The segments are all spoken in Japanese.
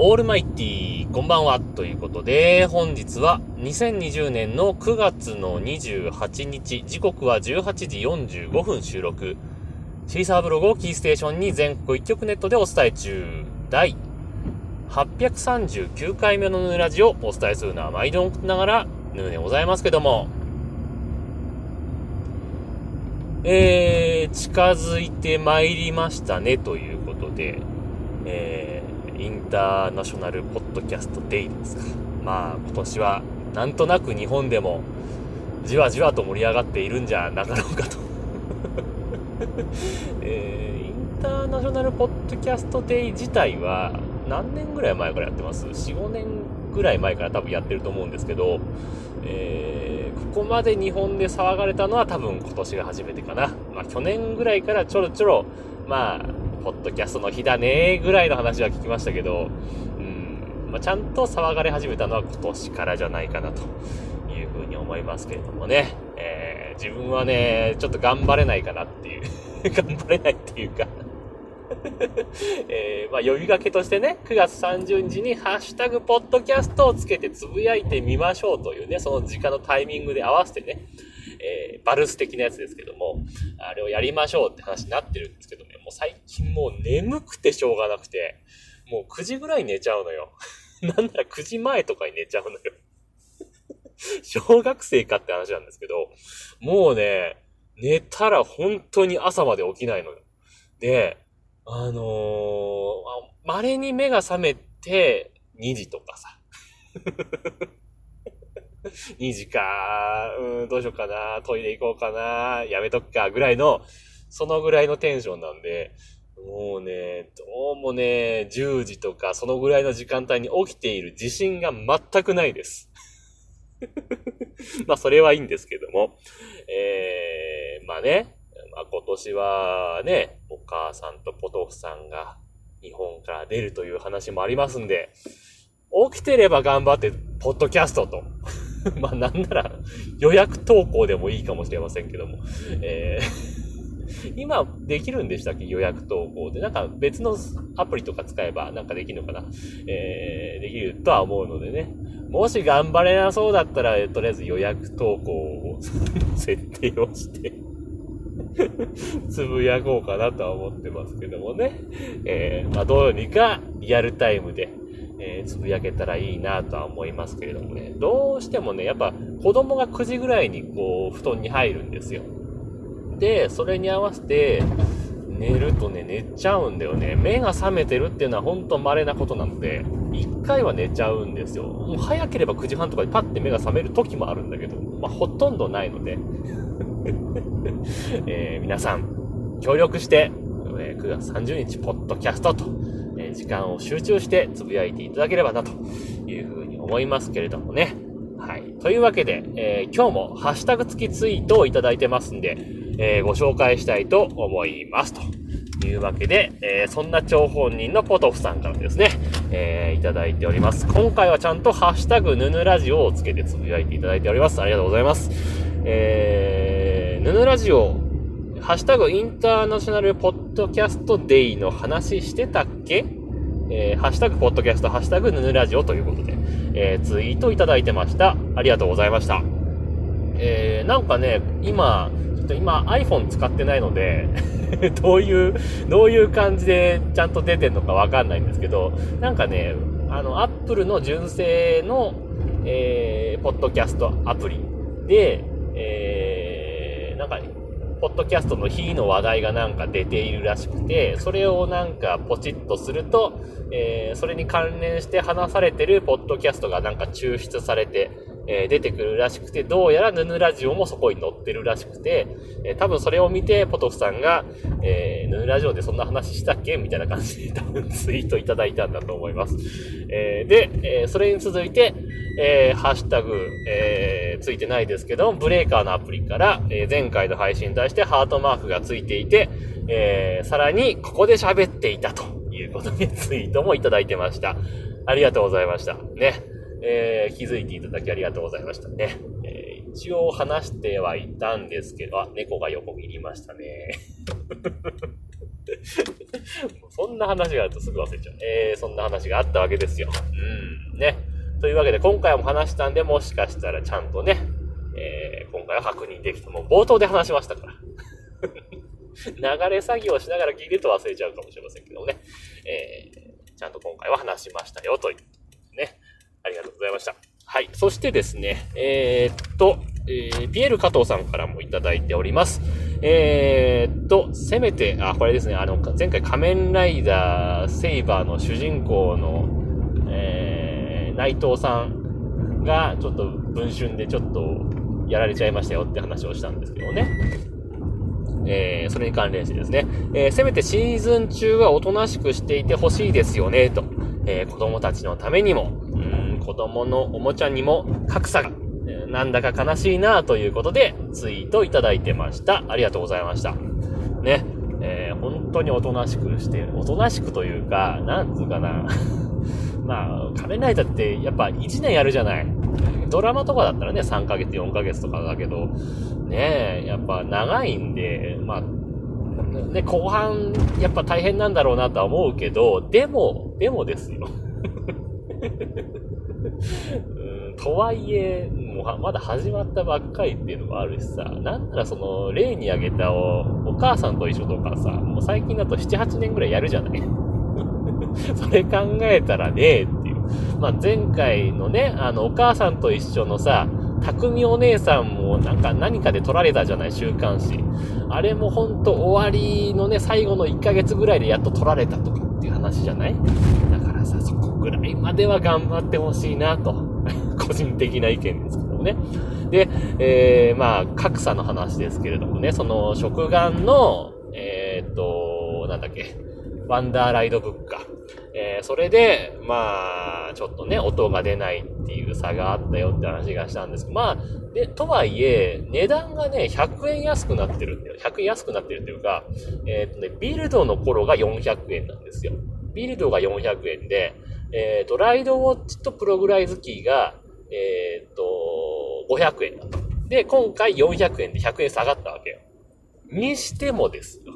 オールマイティー、こんばんは。ということで、本日は2020年の9月の28日、時刻は18時45分収録。シーサーブログをキーステーションに全国一曲ネットでお伝え中。第839回目のヌーラジオをお伝えするのは毎度ながらヌーでございますけども、えー、近づいてまいりましたねということで、えー、インターナショナルポッドキャストデイですか。まあ今年はなんとなく日本でもじわじわと盛り上がっているんじゃなかろうかと えー、インターナショナルポッドキャストデイ自体は何年ぐらい前からやってます ?4、5年ぐらい前から多分やってると思うんですけど、えー、ここまで日本で騒がれたのは多分今年が初めてかな。まあ去年ぐらいからちょろちょろ、まあ、ポッドキャストの日だねぐらいの話は聞きましたけど、うん、まあ、ちゃんと騒がれ始めたのは今年からじゃないかなというふうに思いますけれどもね。えー、自分はね、ちょっと頑張れないかなっていう 頑張れないっていうか えー、まあ、呼びかけとしてね、9月30日にハッシュタグポッドキャストをつけてつぶやいてみましょうというね、その時間のタイミングで合わせてね、えー、バルス的なやつですけども、あれをやりましょうって話になってるんですけど、もう最近もう眠くてしょうがなくて、もう9時ぐらい寝ちゃうのよ。なんなら9時前とかに寝ちゃうのよ。小学生かって話なんですけど、もうね、寝たら本当に朝まで起きないのよ。で、あのー、稀に目が覚めて、2時とかさ。2時か、うん、どうしようかな、トイレ行こうかな、やめとくか、ぐらいの、そのぐらいのテンションなんで、もうね、どうもね、10時とか、そのぐらいの時間帯に起きている自信が全くないです。まあ、それはいいんですけども。えー、まあね、まあ、今年はね、お母さんとポトフさんが日本から出るという話もありますんで、起きてれば頑張って、ポッドキャストと。まあなんなら予約投稿でもいいかもしれませんけども。えー、今できるんでしたっけ？予約投稿で。なんか別のアプリとか使えばなんかできるのかな？えー、できるとは思うのでね。もし頑張れなそうだったら、とりあえず予約投稿を 設定をして つぶやこうかなとは思ってますけどもね。えー、まあ、どうにかリアルタイムで、えー、つぶやけたらいいなとは思いますけれどもね。どうしてもね、やっぱ子供が9時ぐらいにこう、布団に入るんですよ。で、それに合わせて、寝るとね、寝ちゃうんだよね。目が覚めてるっていうのは本当稀なことなので、1回は寝ちゃうんですよ。もう早ければ9時半とかでパッて目が覚める時もあるんだけど、まあ、ほとんどないので、えー、皆さん、協力して、え、9月30日、ポッドキャストと、え、時間を集中してつぶやいていただければな、というふうに思いますけれどもね。はい。というわけで、えー、今日もハッシュタグ付きツイートをいただいてますんで、えー、ご紹介したいと思いますと。いうわけで、えー、そんな張本人のポトフさんからですね、えー、いただいております。今回はちゃんとハッシュタグヌヌラジオをつけてつぶやいていただいております。ありがとうございます。えー、ヌヌラジオ、ハッシュタグインターナショナルポッドキャストデイの話してたっけ？えー、ハッシュタグポッドキャスト、ハッシュタグヌヌラジオということで、えー、ツイートいただいてました。ありがとうございました。えー、なんかね、今、ょっと今 iPhone 使ってないので どういう、どういう感じでちゃんと出てんのかわかんないんですけど、なんかね、あの、Apple の純正の、えー、ポッドキャストアプリで、えー、なんか、ポッドキャストの日の話題がなんか出ているらしくて、それをなんかポチッとすると、えー、それに関連して話されてるポッドキャストがなんか抽出されて、えー、出てくるらしくて、どうやらヌヌラジオもそこに載ってるらしくて、えー、多分それを見て、ポトフさんが、えー、ヌヌラジオでそんな話したっけ？みたいな感じで 多分ツイートいただいたんだと思います。えー、で、えー、それに続いて、えー、ハッシュタグ、えー、ついてないですけど、ブレーカーのアプリから、えー、前回の配信に対してハートマークがついていて、えー、さらに、ここで喋っていたということでツイートもいただいてました。ありがとうございました。ね。えー、気づいていただきありがとうございましたね。え一応話してはいたんですけど、あ、猫が横切りましたね。そんな話があるとすぐ忘れちゃう。えー、そんな話があったわけですよ。うん、ね。というわけで、今回も話したんで、もしかしたらちゃんとね、えー、今回は確認できた。もう冒頭で話しましたから。流れ作業しながら聞いてると忘れちゃうかもしれませんけどね。えー、ちゃんと今回は話しましたよ、という。ありがとうございました。はい。そしてですね、えー、っと、えー、ピエール加藤さんからもいただいております。えー、っと、せめて、あ、これですね、あの、前回仮面ライダーセイバーの主人公の、えー、内藤さんが、ちょっと文春でちょっとやられちゃいましたよって話をしたんですけどね。えー、それに関連してですね、えー、せめてシーズン中はおとなしくしていてほしいですよね、と。えー、子供たちのためにも、子供のおもちゃにも格差が、なんだか悲しいなということで、ツイートいただいてました。ありがとうございました。ね、えー、本当におとなしくして、おとなしくというか、なんつうかな。まあ、仮面ライダーってやっぱ1年やるじゃない。ドラマとかだったらね、3ヶ月、4ヶ月とかだけど、ねえ、やっぱ長いんで、まあ、ね、後半、やっぱ大変なんだろうなとは思うけど、でも、でもですよ。うん、とはいえ、もうまだ始まったばっかりっていうのもあるしさ、なんならその、例に挙げたおお母さんと一緒とかさ、もう最近だと7、8年ぐらいやるじゃない それ考えたらね、っていう。まあ、前回のね、あの、お母さんと一緒のさ、匠お姉さんもなんか何かで撮られたじゃない週刊誌。あれもほんと終わりのね、最後の1ヶ月ぐらいでやっと撮られたとかっていう話じゃない？だからさ、そこぐらいまでは頑張ってほしいなと。個人的な意見ですけどもね。で、えー、まあ、格差の話ですけれどもね、その、食玩の、えー、っと、なんだっけ、ワンダーライドブックか。えー、それで、まあ、ちょっとね、音が出ないっていう差があったよって話がしたんですけど、まあ、で、とはいえ、値段がね、100円安くなってるんだよ。100円安くなってるっていうか、えー、っとね、ビルドの頃が400円なんですよ。ビルドが400円で、えー、と、ライドウォッチとプログライズキーが、えー、っと、500円だと。で、今回400円で100円下がったわけよ。にしてもです よ。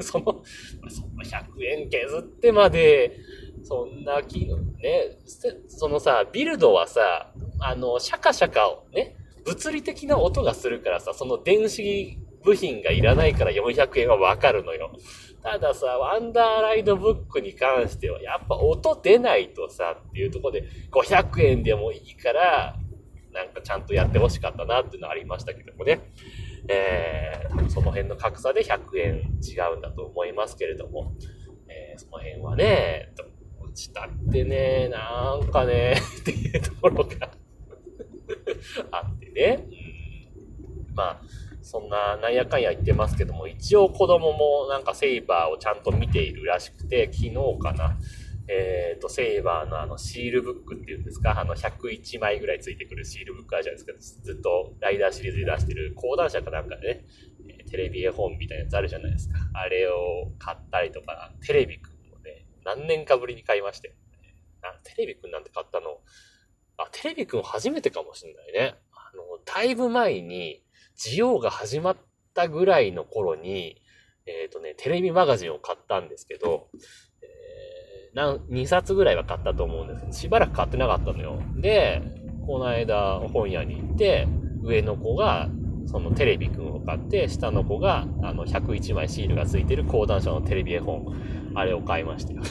その、その100円削ってまで、そんな機能ね、そのさ、ビルドはさ、あの、シャカシャカをね、物理的な音がするからさ、その電子部品がいらないから400円はわかるのよ。たださ、ワンダーライドブックに関しては、やっぱ音出ないとさ、っていうとこで、500円でもいいから、なんかちゃんとやってほしかったなっていうのはありましたけどもね。えー、その辺の格差で100円違うんだと思いますけれども、えー、その辺はね、どっちだってね、なんかね、っていうところが あってね、うん、まあ、そんな、なんやかんや言ってますけども、一応子供もなんかセイバーをちゃんと見ているらしくて、昨日かな、えっ、ー、と、セイバーのあの、シールブックっていうんですか、あの、101枚ぐらいついてくるシールブックあるじゃないですか。ずっとライダーシリーズで出してる講談社かなんかでね、テレビ絵本みたいなやつあるじゃないですか。あれを買ったりとか、テレビくんもね、何年かぶりに買いましたよ、ね。あ、テレビくんなんて買ったの、あ、テレビくん初めてかもしんないね。あの、だいぶ前に、ジオが始まったぐらいの頃に、えっ、ー、とね、テレビマガジンを買ったんですけど、何、2冊ぐらいは買ったと思うんですけど、しばらく買ってなかったのよ。で、この間本屋に行って、上の子が、そのテレビくんを買って、下の子が、あの、101枚シールがついてる講談社のテレビ絵本、あれを買いましたよ。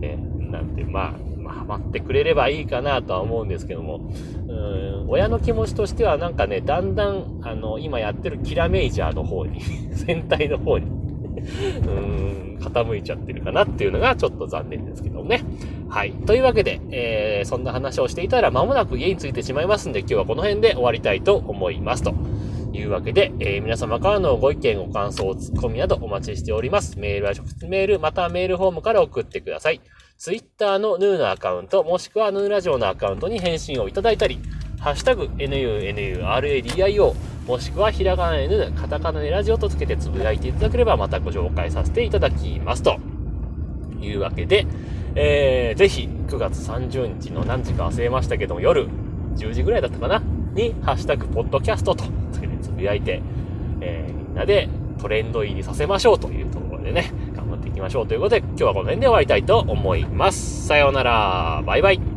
ね、なんて、まあ、ハマってくれればいいかなとは思うんですけども、うん、親の気持ちとしてはなんかね、だんだん、あの、今やってるキラメイジャーの方に、全体の方にうーん、傾いちゃってるかなっていうのがちょっと残念ですけどもね。はい。というわけで、えー、そんな話をしていたら間もなく家に着いてしまいますんで、今日はこの辺で終わりたいと思います。というわけで、えー、皆様からのご意見、ご感想、ツッコミなどお待ちしております。メールは直接メール、またはメールフォームから送ってください。ツイッターのヌーのアカウント、もしくはヌーラジオのアカウントに返信をいただいたり、ハッシュタグ、NUNURADIO、もしくはひらがな N、カタカナでラジオとつけてつぶやいていただければまたご紹介させていただきますと。いうわけで、えー、ぜひ9月30日の何時か忘れましたけども夜、10時ぐらいだったかな？に、ハッシュタグ、ポッドキャストとつけてつぶやいて、えー、みんなでトレンド入りさせましょうというところでね、ましょうということで、今日はこの辺で終わりたいと思います。さようなら。バイバイ。